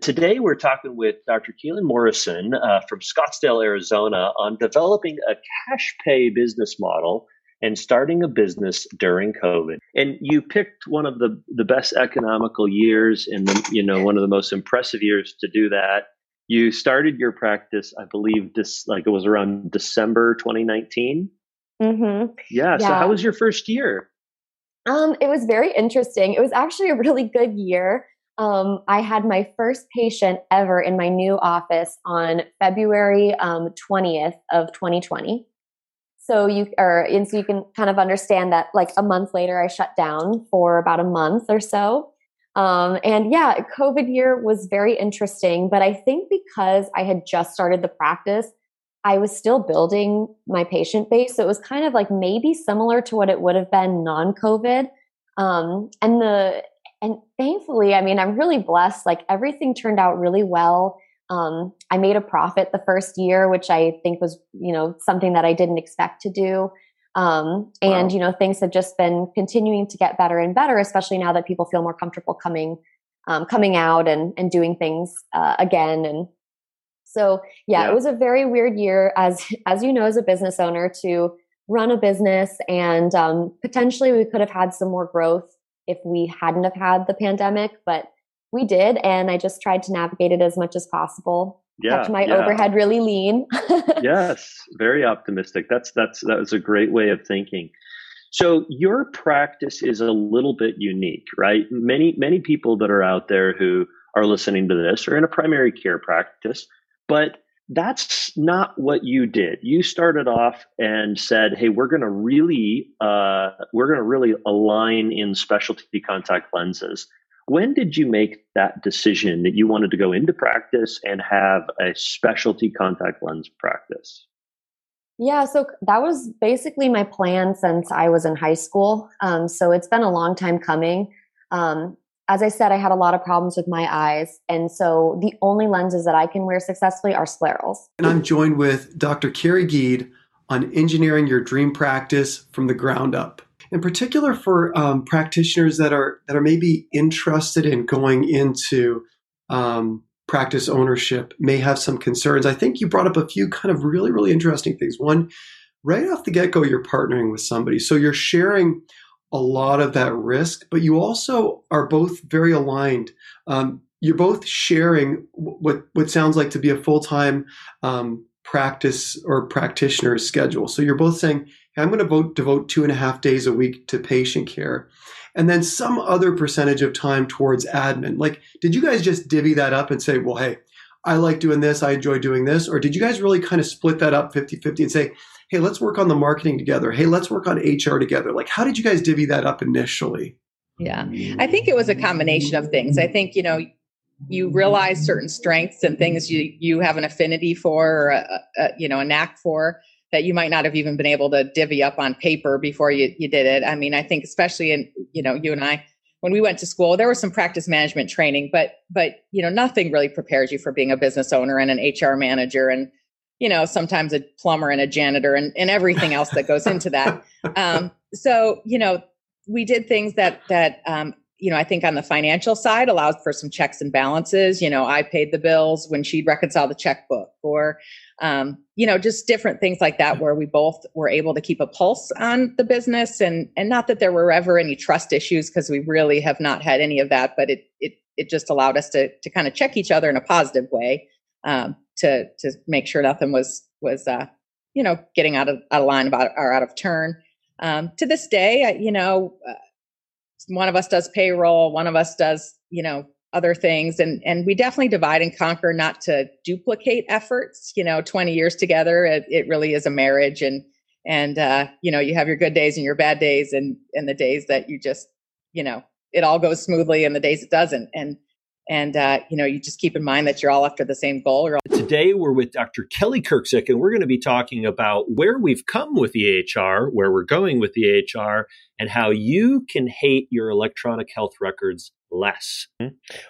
Today, we're talking with Dr. Keelan Morrison uh, from Scottsdale, Arizona, on developing a cash pay business model and starting a business during COVID. And you picked one of the, the best economical years and the, you know one of the most impressive years to do that. You started your practice, I believe, this like it was around December 2019. Mm-hmm. Yeah, yeah. So how was your first year? Um, it was very interesting. It was actually a really good year um, I had my first patient ever in my new office on February um, 20th of 2020. So you or and so you can kind of understand that like a month later I shut down for about a month or so. Um, and yeah, COVID year was very interesting, but I think because I had just started the practice, I was still building my patient base. So it was kind of like maybe similar to what it would have been non-COVID. Um, and the and thankfully, I mean, I'm really blessed. Like everything turned out really well. Um, I made a profit the first year, which I think was, you know, something that I didn't expect to do. Um, and, wow. you know, things have just been continuing to get better and better, especially now that people feel more comfortable coming, um, coming out and, and doing things, uh, again. And so, yeah, yeah, it was a very weird year as, as you know, as a business owner to run a business and, um, potentially we could have had some more growth if we hadn't have had the pandemic, but we did. And I just tried to navigate it as much as possible. Yeah, kept my yeah. overhead really lean. yes, very optimistic. That's that's that was a great way of thinking. So your practice is a little bit unique, right? Many many people that are out there who are listening to this are in a primary care practice, but that's not what you did. You started off and said, "Hey, we're going to really, uh, we're going to really align in specialty contact lenses." When did you make that decision that you wanted to go into practice and have a specialty contact lens practice? Yeah, so that was basically my plan since I was in high school. Um, so it's been a long time coming. Um, as I said, I had a lot of problems with my eyes. And so the only lenses that I can wear successfully are sclerals. And I'm joined with Dr. Kerry Giedd on engineering your dream practice from the ground up. In particular, for um, practitioners that are that are maybe interested in going into um, practice ownership, may have some concerns. I think you brought up a few kind of really really interesting things. One, right off the get go, you're partnering with somebody, so you're sharing a lot of that risk, but you also are both very aligned. Um, you're both sharing what what sounds like to be a full time um, practice or practitioner's schedule. So you're both saying, hey, "I'm going to devote two and a half days a week to patient care." And then some other percentage of time towards admin. Like, did you guys just divvy that up and say, well, hey, I like doing this, I enjoy doing this? Or did you guys really kind of split that up 50 50 and say, hey, let's work on the marketing together. Hey, let's work on HR together. Like, how did you guys divvy that up initially? Yeah, I think it was a combination of things. I think, you know, you realize certain strengths and things you, you have an affinity for, or a, a, you know, a knack for that you might not have even been able to divvy up on paper before you, you did it. I mean, I think especially in, you know, you and I, when we went to school, there was some practice management training, but, but, you know, nothing really prepares you for being a business owner and an HR manager. And, you know, sometimes a plumber and a janitor and, and everything else that goes into that. Um, so, you know, we did things that, that, um, you know, I think on the financial side allows for some checks and balances. You know, I paid the bills when she'd reconcile the checkbook or, um, you know, just different things like that where we both were able to keep a pulse on the business and, and not that there were ever any trust issues because we really have not had any of that, but it, it, it just allowed us to, to kind of check each other in a positive way um, to to make sure nothing was was uh, you know getting out of out of line about or out of turn. Um, to this day, you know, uh, one of us does payroll, one of us does you know other things, and and we definitely divide and conquer, not to duplicate efforts. You know, twenty years together, it, it really is a marriage, and and uh, you know you have your good days and your bad days, and and the days that you just you know it all goes smoothly, and the days it doesn't, and and uh, you know you just keep in mind that you're all after the same goal today we're with dr kelly Kerksick and we're going to be talking about where we've come with the ehr where we're going with the ehr and how you can hate your electronic health records less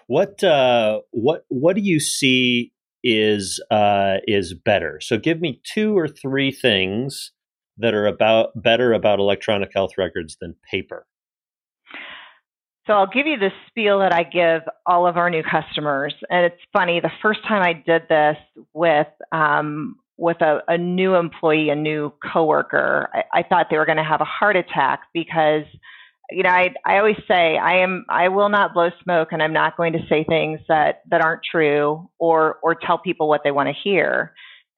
what uh, what what do you see is uh, is better. So give me two or three things that are about better about electronic health records than paper. So I'll give you the spiel that I give all of our new customers, and it's funny. The first time I did this with um, with a, a, new employee, a new coworker, I, I thought they were going to have a heart attack because you know, I I always say I am I will not blow smoke and I'm not going to say things that that aren't true or or tell people what they want to hear.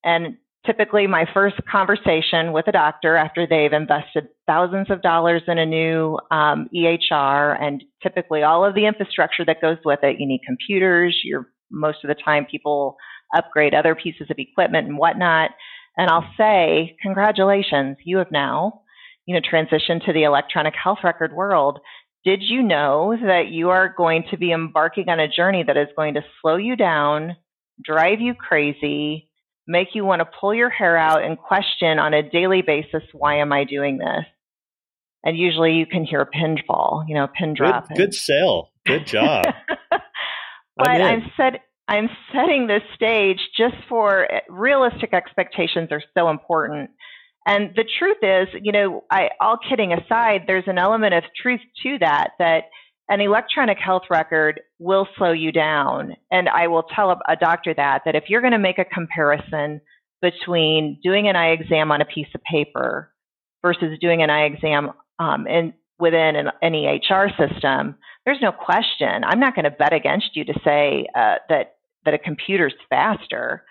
And typically my first conversation with a doctor after they've invested thousands of dollars in a new um, EHR and typically all of the infrastructure that goes with it. You need computers. You're most of the time people upgrade other pieces of equipment and whatnot. And I'll say, congratulations, you have now you know, transition to the electronic health record world, did you know that you are going to be embarking on a journey that is going to slow you down, drive you crazy, make you want to pull your hair out and question on a daily basis, why am I doing this? And usually you can hear a pin fall, you know, pin drop. Good, good sale. Good job. but I'm, I'm set, I'm setting the stage just for eh, realistic expectations are so important and the truth is, you know, I, all kidding aside, there's an element of truth to that, that an electronic health record will slow you down. And I will tell a, doctor that, that if you're going to make a comparison between doing an eye exam on a piece of paper versus doing an eye exam um, in, within an, an EHR system, there's no question. I'm not going to bet against you to say uh, that, that a computer's faster.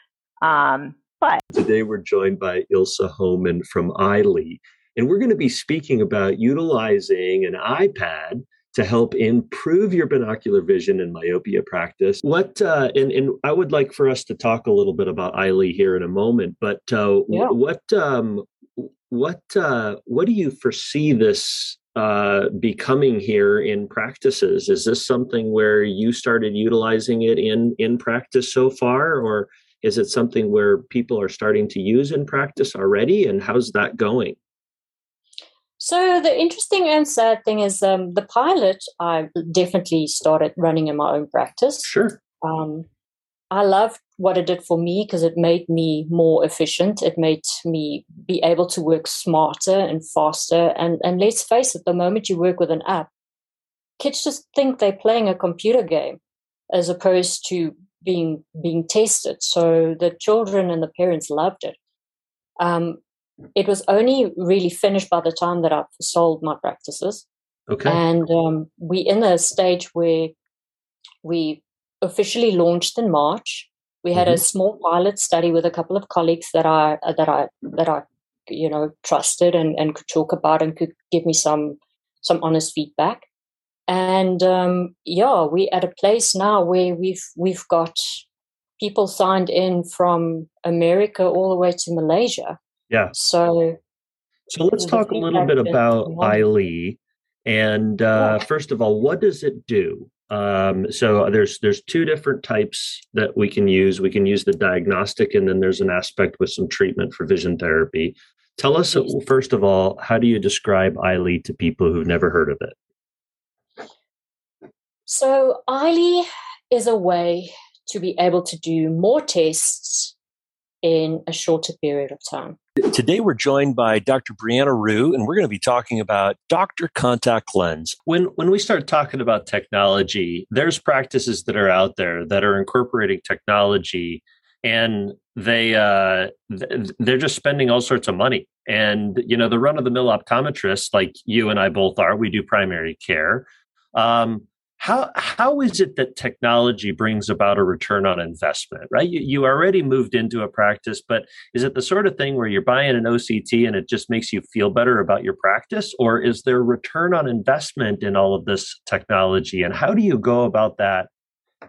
Um, but today we're joined by Ilse Homan from Eyelee, and we're going to be speaking about utilizing an iPad to help improve your binocular vision and myopia practice. What uh, and and I would like for us to talk a little bit about Eyelee here in a moment, but uh, yeah. what um, what uh, what do you foresee this uh, becoming here in practices? Is this something where you started utilizing it in in practice so far, or is it something where people are starting to use in practice already? And how's that going? So the interesting and sad thing is um, the pilot I definitely started running in my own practice. Sure. Um, I loved what it did for me because it made me more efficient. It made me be able to work smarter and faster. And and let's face it, the moment you work with an app, kids just think they're playing a computer game as opposed to being being tested. So the children and the parents loved it. Um, it was only really finished by the time that I sold my practices. Okay. And um, we in a stage where we officially launched in March. We had mm-hmm. a small pilot study with a couple of colleagues that I that I that I you know trusted and, and could talk about and could give me some some honest feedback and um, yeah, we're at a place now where we've we've got people signed in from America all the way to Malaysia. Yeah. So, so let's talk a little bit about Eyelee. And uh, yeah. first of all, what does it do? Um, so there's there's two different types that we can use. We can use the diagnostic, and then there's an aspect with some treatment for vision therapy. Tell us first of all, how do you describe Eyelee to people who've never heard of it? So, Eyelee is a way to be able to do more tests in a shorter period of time. Today, we're joined by Dr. Brianna Rhue, and we're going to be talking about Doctor Contact Lens. When, when we start talking about technology, there's practices that are out there that are incorporating technology and they uh, they're just spending all sorts of money and you know the run of the mill optometrists like you and i both are we do primary care um, how how is it that technology brings about a return on investment right? You, you already moved into a practice but is it the sort of thing where you're buying an oct and it just makes you feel better about your practice? Or is there return on investment in all of this technology? And how do you go about that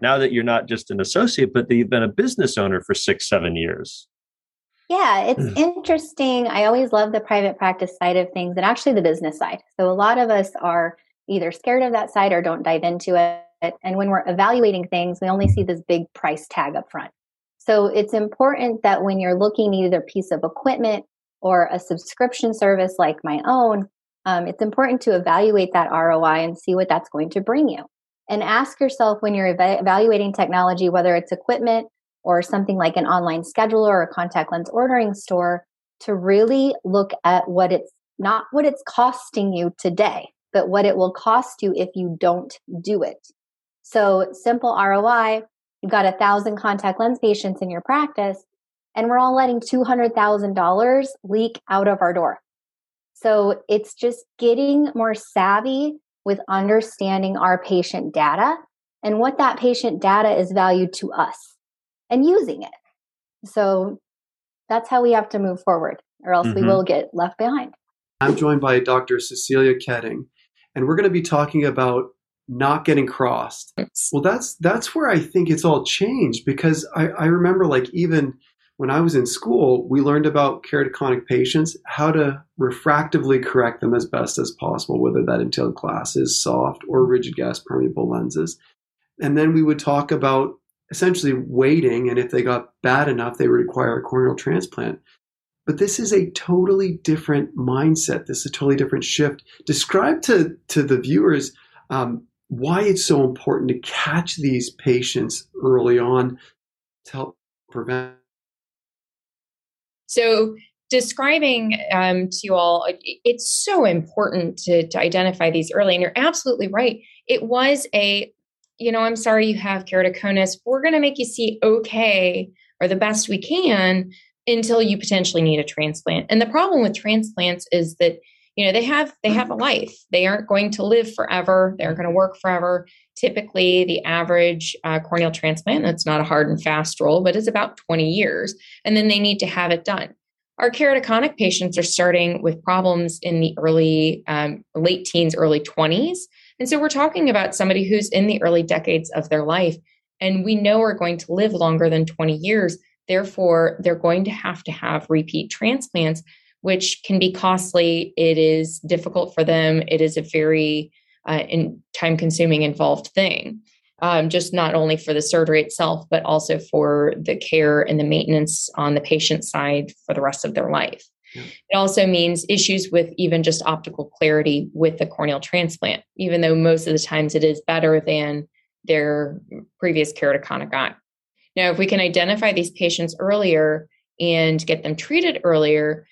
now that you're not just an associate but that you've been a business owner for six seven years? Yeah, it's hmm. interesting. I always love the private practice side of things and actually the business side. So a lot of us are either scared of that side or don't dive into it. And when we're evaluating things, we only see this big price tag up front. So it's important that when you're looking either a piece of equipment or a subscription service like my own, um, it's important to evaluate that ROI and see what that's going to bring you. And ask yourself when you're evaluating technology, whether it's equipment or something like an online scheduler or a contact lens ordering store to really look at what it's not what it's costing you today, but what it will cost you if you don't do it. So simple ROI, you've got a thousand contact lens patients in your practice, and we're all letting $200,000 leak out of our door. So it's just getting more savvy with understanding our patient data and what that patient data is valued to us and using it. So that's how we have to move forward, or else mm-hmm. we will get left behind. I'm joined by Dr. Cecelia Koetting, and we're going to be talking about not getting crossed. Well, that's that's where I think it's all changed because I, I remember like even when I was in school, we learned about keratoconic patients, how to refractively correct them as best as possible, whether that entailed glasses, soft or rigid gas permeable lenses. And then we would talk about essentially waiting, and if they got bad enough, they would require a corneal transplant. But this is a totally different mindset. This is a totally different shift. Describe to, to the viewers um, why it's so important to catch these patients early on to help prevent. So, describing um, to you all, it's so important to, to identify these early. And you're absolutely right. It was a you know, I'm sorry you have keratoconus. We're going to make you see okay or the best we can until you potentially need a transplant. And the problem with transplants is that you know they have they have a life they aren't going to live forever they aren't going to work forever typically the average uh, corneal transplant that's not a hard and fast rule but is about 20 years and then they need to have it done our keratoconic patients are starting with problems in the early um, late teens early 20s and so we're talking about somebody who's in the early decades of their life, and we know are going to live longer than 20 years. Therefore, they're going to have to have repeat transplants, which can be costly. It is difficult for them. It is a very uh, time consuming, involved thing. Um, just not only for the surgery itself, but also for the care and the maintenance on the patient side for the rest of their life. It also means issues with even just optical clarity with the corneal transplant, even though most of the times it is better than their previous keratoconic eye. Now, if we can identify these patients earlier and get them treated earlier,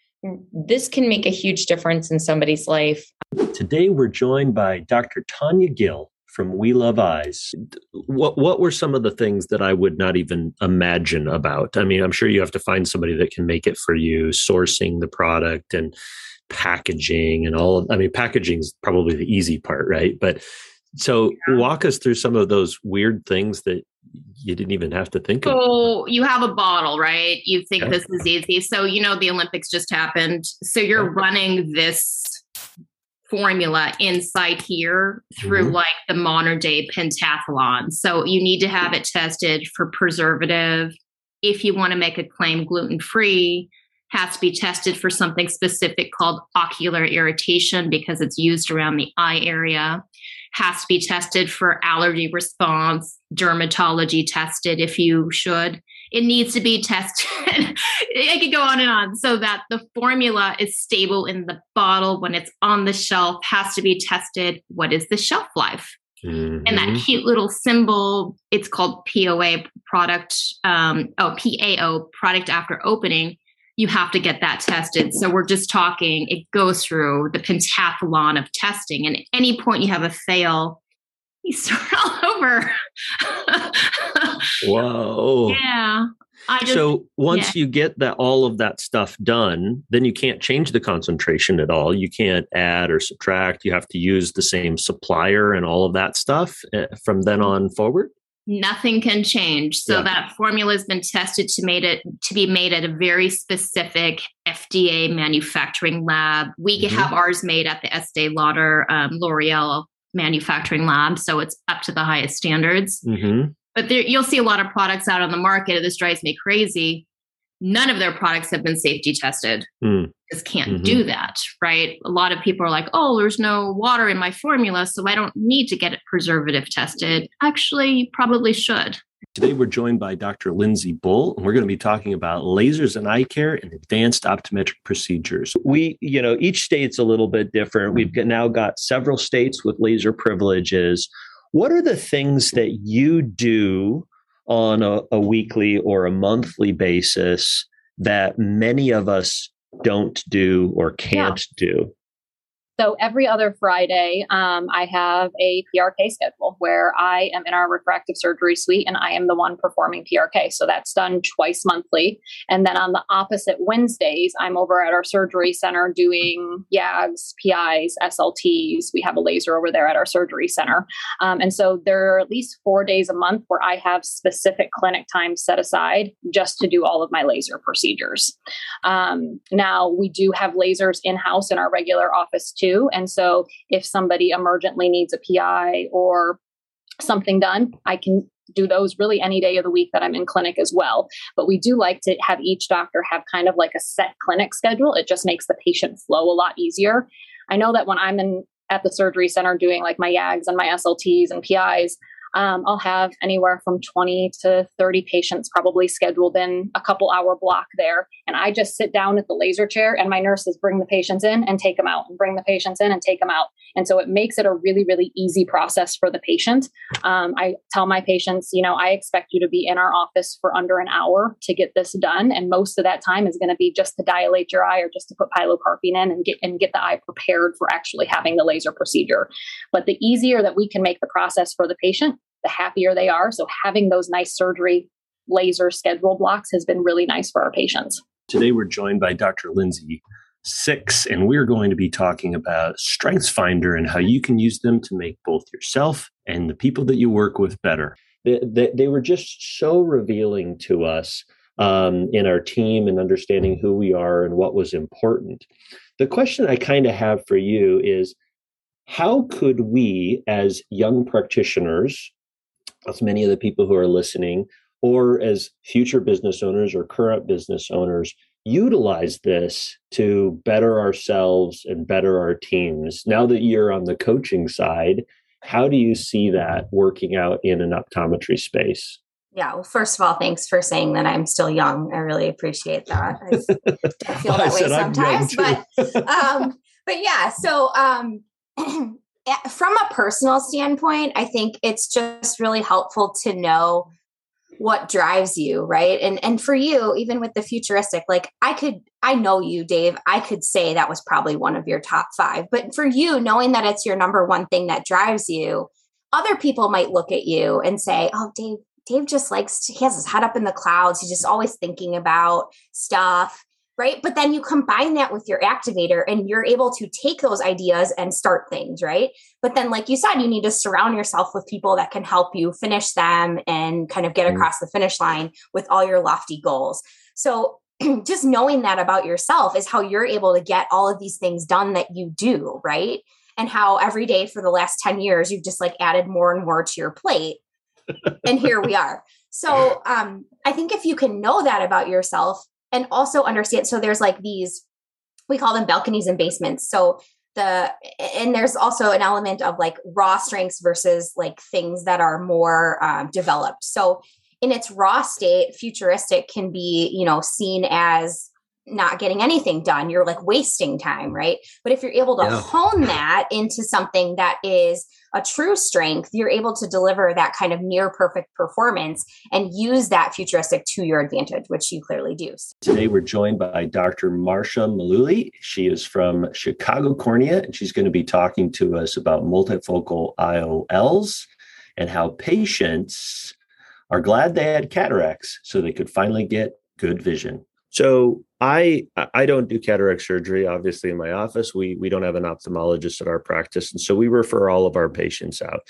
this can make a huge difference in somebody's life. Today, we're joined by Dr. Tanya Gill from We Love Eyes. What what were some of the things that I would not even imagine about? I mean, I'm sure you have to find somebody that can make it for you, sourcing the product and packaging and all. Of, I mean, packaging is probably the easy part, right? But so yeah. walk us through some of those weird things that you didn't even have to think so of. You have a bottle, right? You think yeah. this is easy. So you know the Olympics just happened. So you're yeah. running this formula inside here through mm-hmm. like the modern day pentathlon. So you need to have it tested for preservative. If you want to make a claim gluten free, has to be tested for something specific called ocular irritation because it's used around the eye area. Has to be tested for allergy response, dermatology tested if you should it needs to be tested. I could go on and on so that the formula is stable in the bottle when it's on the shelf, has to be tested. What is the shelf life? Mm-hmm. And that mm-hmm. cute little symbol, it's called POA product, um, oh, PAO product after opening. You have to get that tested. So we're just talking, it goes through the pentathlon of testing. And at any point you have a fail, you start all over. Whoa. Yeah. Just, so once yeah. you get that all of that stuff done, then you can't change the concentration at all. You can't add or subtract. You have to use the same supplier and all of that stuff eh, from then on forward. Nothing can change. So yeah. that formula has been tested to made it to be made at a very specific FDA manufacturing lab. We mm-hmm. have ours made at the Estee Lauder um, L'Oreal manufacturing lab, so it's up to the highest standards. Mm-hmm. But there, you'll see a lot of products out on the market, this drives me crazy. None of their products have been safety tested. Mm. Just can't mm-hmm. do that, right? A lot of people are like, "Oh, there's no water in my formula, so I don't need to get it preservative tested." Actually, you probably should. Today, we're joined by Dr. Lindsey Bull, and we're going to be talking about lasers and eye care and advanced optometric procedures. We, you know, each state's a little bit different. We've now got several states with laser privileges. What are the things that you do on a, a weekly or a monthly basis that many of us don't do or can't yeah. do? So every other Friday, um, I have a PRK schedule where I am in our refractive surgery suite and I am the one performing PRK. So that's done twice monthly. And then on the opposite Wednesdays, I'm over at our surgery center doing YAGs, PIs, SLTs. We have a laser over there at our surgery center. Um, and so there are at least four days a month where I have specific clinic time set aside just to do all of my laser procedures. Um, now, we do have lasers in house in our regular office too And so if somebody emergently needs a PI or something done, I can do those really any day of the week that I'm in clinic as well. But we do like to have each doctor have kind of like a set clinic schedule. It just makes the patient flow a lot easier. I know that when I'm in at the surgery center doing like my YAGs and my SLTs and PIs, um, I'll have anywhere from 20 to 30 patients probably scheduled in a couple hour block there. And I just sit down at the laser chair and my nurses bring the patients in and take them out and bring the patients in and take them out. And so it makes it a really, really easy process for the patient. Um, I tell my patients, you know, I expect you to be in our office for under an hour to get this done. And most of that time is going to be just to dilate your eye or just to put pilocarpine in and get, and get the eye prepared for actually having the laser procedure. But the easier that we can make the process for the patient, the happier they are. So having those nice surgery laser schedule blocks has been really nice for our patients. Today we're joined by Dr. Lindsay Sicks, and we're going to be talking about Strengths Finder and how you can use them to make both yourself and the people that you work with better. They, they, they were just so revealing to us um, in our team and understanding who we are and what was important. The question I kind of have for you is how could we, as young practitioners, as many of the people who are listening, or as future business owners or current business owners, utilize this to better ourselves and better our teams. Now that you're on the coaching side, how do you see that working out in an optometry space? Yeah, well, first of all, thanks for saying that I'm still young. I really appreciate that. I, feel that way sometimes, but um, but yeah. So um, from a personal standpoint, I think it's just really helpful to know what drives you, right? And and for you, even with the futuristic, like I could I know you, Dave, I could say that was probably one of your top 5. But for you, knowing that it's your number one thing that drives you, other people might look at you and say, "Oh, Dave, Dave just likes to, he has his head up in the clouds. He's just always thinking about stuff right? But then you combine that with your activator and you're able to take those ideas and start things, right? But then, like you said, you need to surround yourself with people that can help you finish them and kind of get mm-hmm. across the finish line with all your lofty goals. So, just knowing that about yourself is how you're able to get all of these things done that you do, right? And how every day for the last 10 years, you've just like added more and more to your plate. and here we are. So, um, I think if you can know that about yourself, and also understand so there's like these we call them balconies and basements. So the and there's also an element of like raw strengths versus like things that are more um, developed. So in its raw state futuristic can be you know seen as not getting anything done you're like wasting time right but if you're able to yeah. hone that into something that is a true strength, you're able to deliver that kind of near perfect performance and use that futuristic to your advantage, which you clearly do. Today, we're joined by Dr. Marsha Malooley. She is from Chicago Cornea, and she's going to be talking to us about multifocal IOLs and how patients are glad they had cataracts so they could finally get good vision. So I I don't do cataract surgery. Obviously, in my office, we we don't have an ophthalmologist at our practice, and so we refer all of our patients out.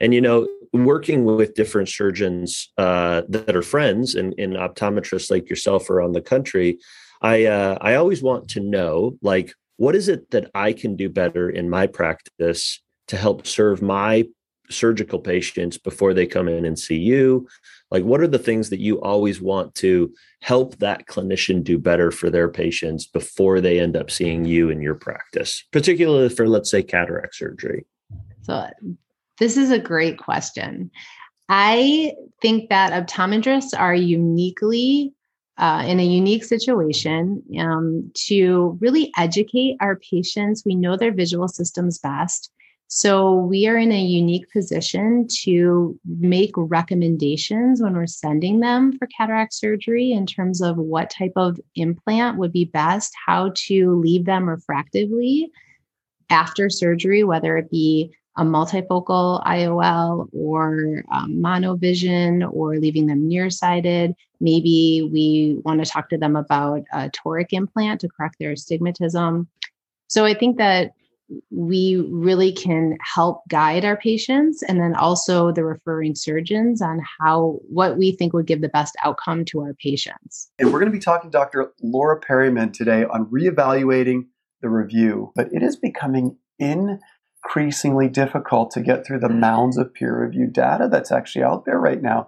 And you know, working with different surgeons uh, that are friends and, and optometrists like yourself around the country, I uh, I always want to know like what is it that I can do better in my practice to help serve my surgical patients before they come in and see you? Like what are the things that you always want to help that clinician do better for their patients before they end up seeing you in your practice particularly for let's say cataract surgery? So this is a great question. I think that optometrists are uniquely uh, in a unique situation um, to really educate our patients. We know their visual systems best So we are in a unique position to make recommendations when we're sending them for cataract surgery in terms of what type of implant would be best, how to leave them refractively after surgery, whether it be a multifocal IOL or um, monovision or leaving them nearsighted. Maybe we want to talk to them about a toric implant to correct their astigmatism. So I think that we really can help guide our patients and then also the referring surgeons on how what we think would give the best outcome to our patients. And we're going to be talking to Dr. Laura Periman today on reevaluating the review, but it is becoming increasingly difficult to get through the mounds of peer-reviewed data that's actually out there right now.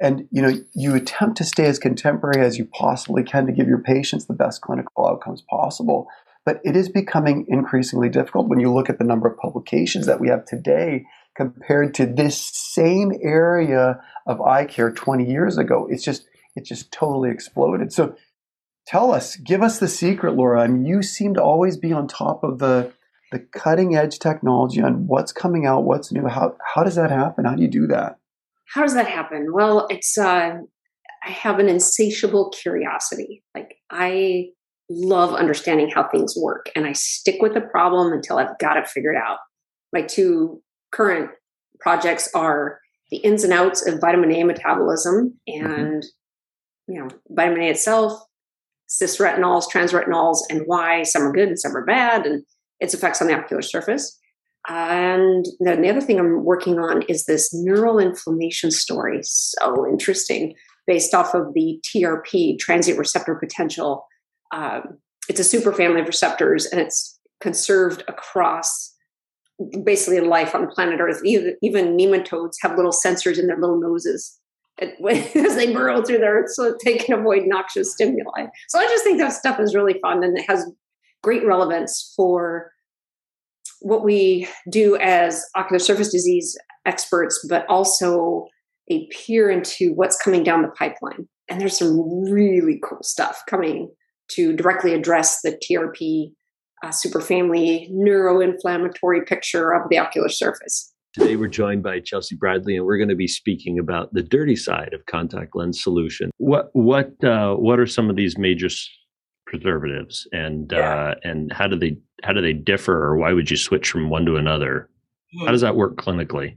And you know, you attempt to stay as contemporary as you possibly can to give your patients the best clinical outcomes possible. But it is becoming increasingly difficult when you look at the number of publications that we have today compared to this same area of eye care 20 years ago. It's just it just totally exploded. So tell us, give us the secret, Laura. I mean, you seem to always be on top of the the cutting edge technology on what's coming out, what's new. How how does that happen? How do you do that? How does that happen? Well, it's uh, I have an insatiable curiosity. Like I love understanding how things work and I stick with the problem until I've got it figured out. My two current projects are the ins and outs of vitamin A metabolism mm-hmm. and mm-hmm. you know vitamin A itself, cis retinols, trans retinols, and why some are good and some are bad, and its effects on the ocular surface. And then the other thing I'm working on is this neural inflammation story. So interesting, based off of the TRP, transient receptor potential um, it's a super family of receptors and it's conserved across basically life on planet Earth. Even, nematodes have little sensors in their little noses as they burrow through the earth so they can avoid noxious stimuli. So I just think that stuff is really fun and it has great relevance for what we do as ocular surface disease experts, but also a peer into what's coming down the pipeline. And there's some really cool stuff coming to directly address the TRP uh, superfamily neuroinflammatory picture of the ocular surface. Today, we're joined by Chelsey Bradley, and we're going to be speaking about the dirty side of contact lens solution. What what uh, what are some of these major preservatives, and yeah. uh, and how do they how do they differ, or why would you switch from one to another? Hmm. How does that work clinically?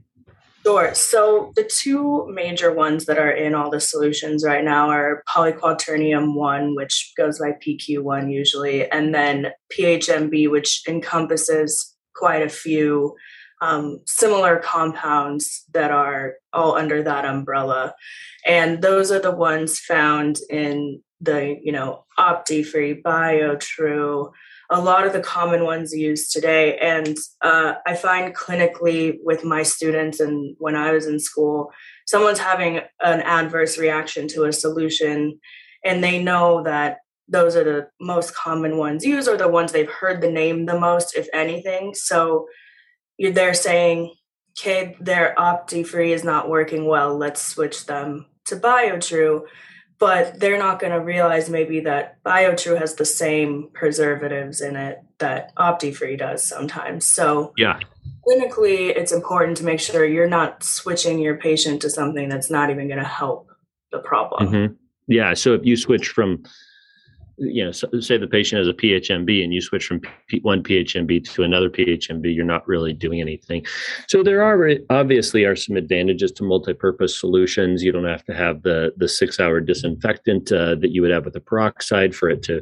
Sure. So the two major ones that are in all the solutions right now are polyquaternium 1, which goes by PQ1 usually, and then PHMB, which encompasses quite a few um, similar compounds that are all under that umbrella. And those are the ones found in the, you know, OptiFree, BioTrue, a lot of the common ones used today. And uh, I find clinically with my students and when I was in school, someone's having an adverse reaction to a solution and they know that those are the most common ones used or the ones they've heard the name the most, if anything. So they're saying, okay, their OptiFree is not working well. Let's switch them to BioTrue but they're not going to realize maybe that BioTrue has the same preservatives in it that OptiFree does sometimes. So yeah, clinically, it's important to make sure you're not switching your patient to something that's not even going to help the problem. Mm-hmm. Yeah. So if you switch from you know, say the patient has a PHMB and you switch from one PHMB to another PHMB, you're not really doing anything. So there are obviously are some advantages to multi-purpose solutions. You don't have to have the the six hour disinfectant uh, that you would have with a peroxide for it to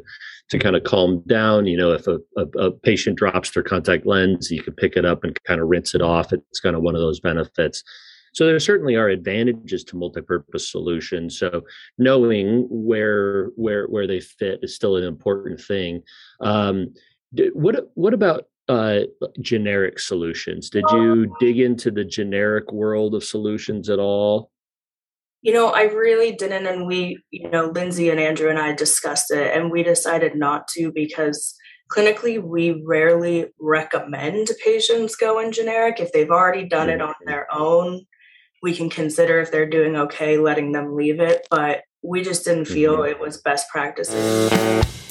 to kind of calm down. You know, if a, a, a patient drops their contact lens, you can pick it up and kind of rinse it off. It's kind of one of those benefits. So there certainly are advantages to multi-purpose solutions. So knowing where where where they fit is still an important thing. Um, what what about uh, generic solutions? Did you dig into the generic world of solutions at all? You know, I really didn't, and we, you know, Lindsay and Andrew and I discussed it, and we decided not to because clinically we rarely recommend patients go in generic if they've already done it on mm-hmm. their own we can consider if they're doing okay letting them leave it but we just didn't feel mm-hmm. it was best practices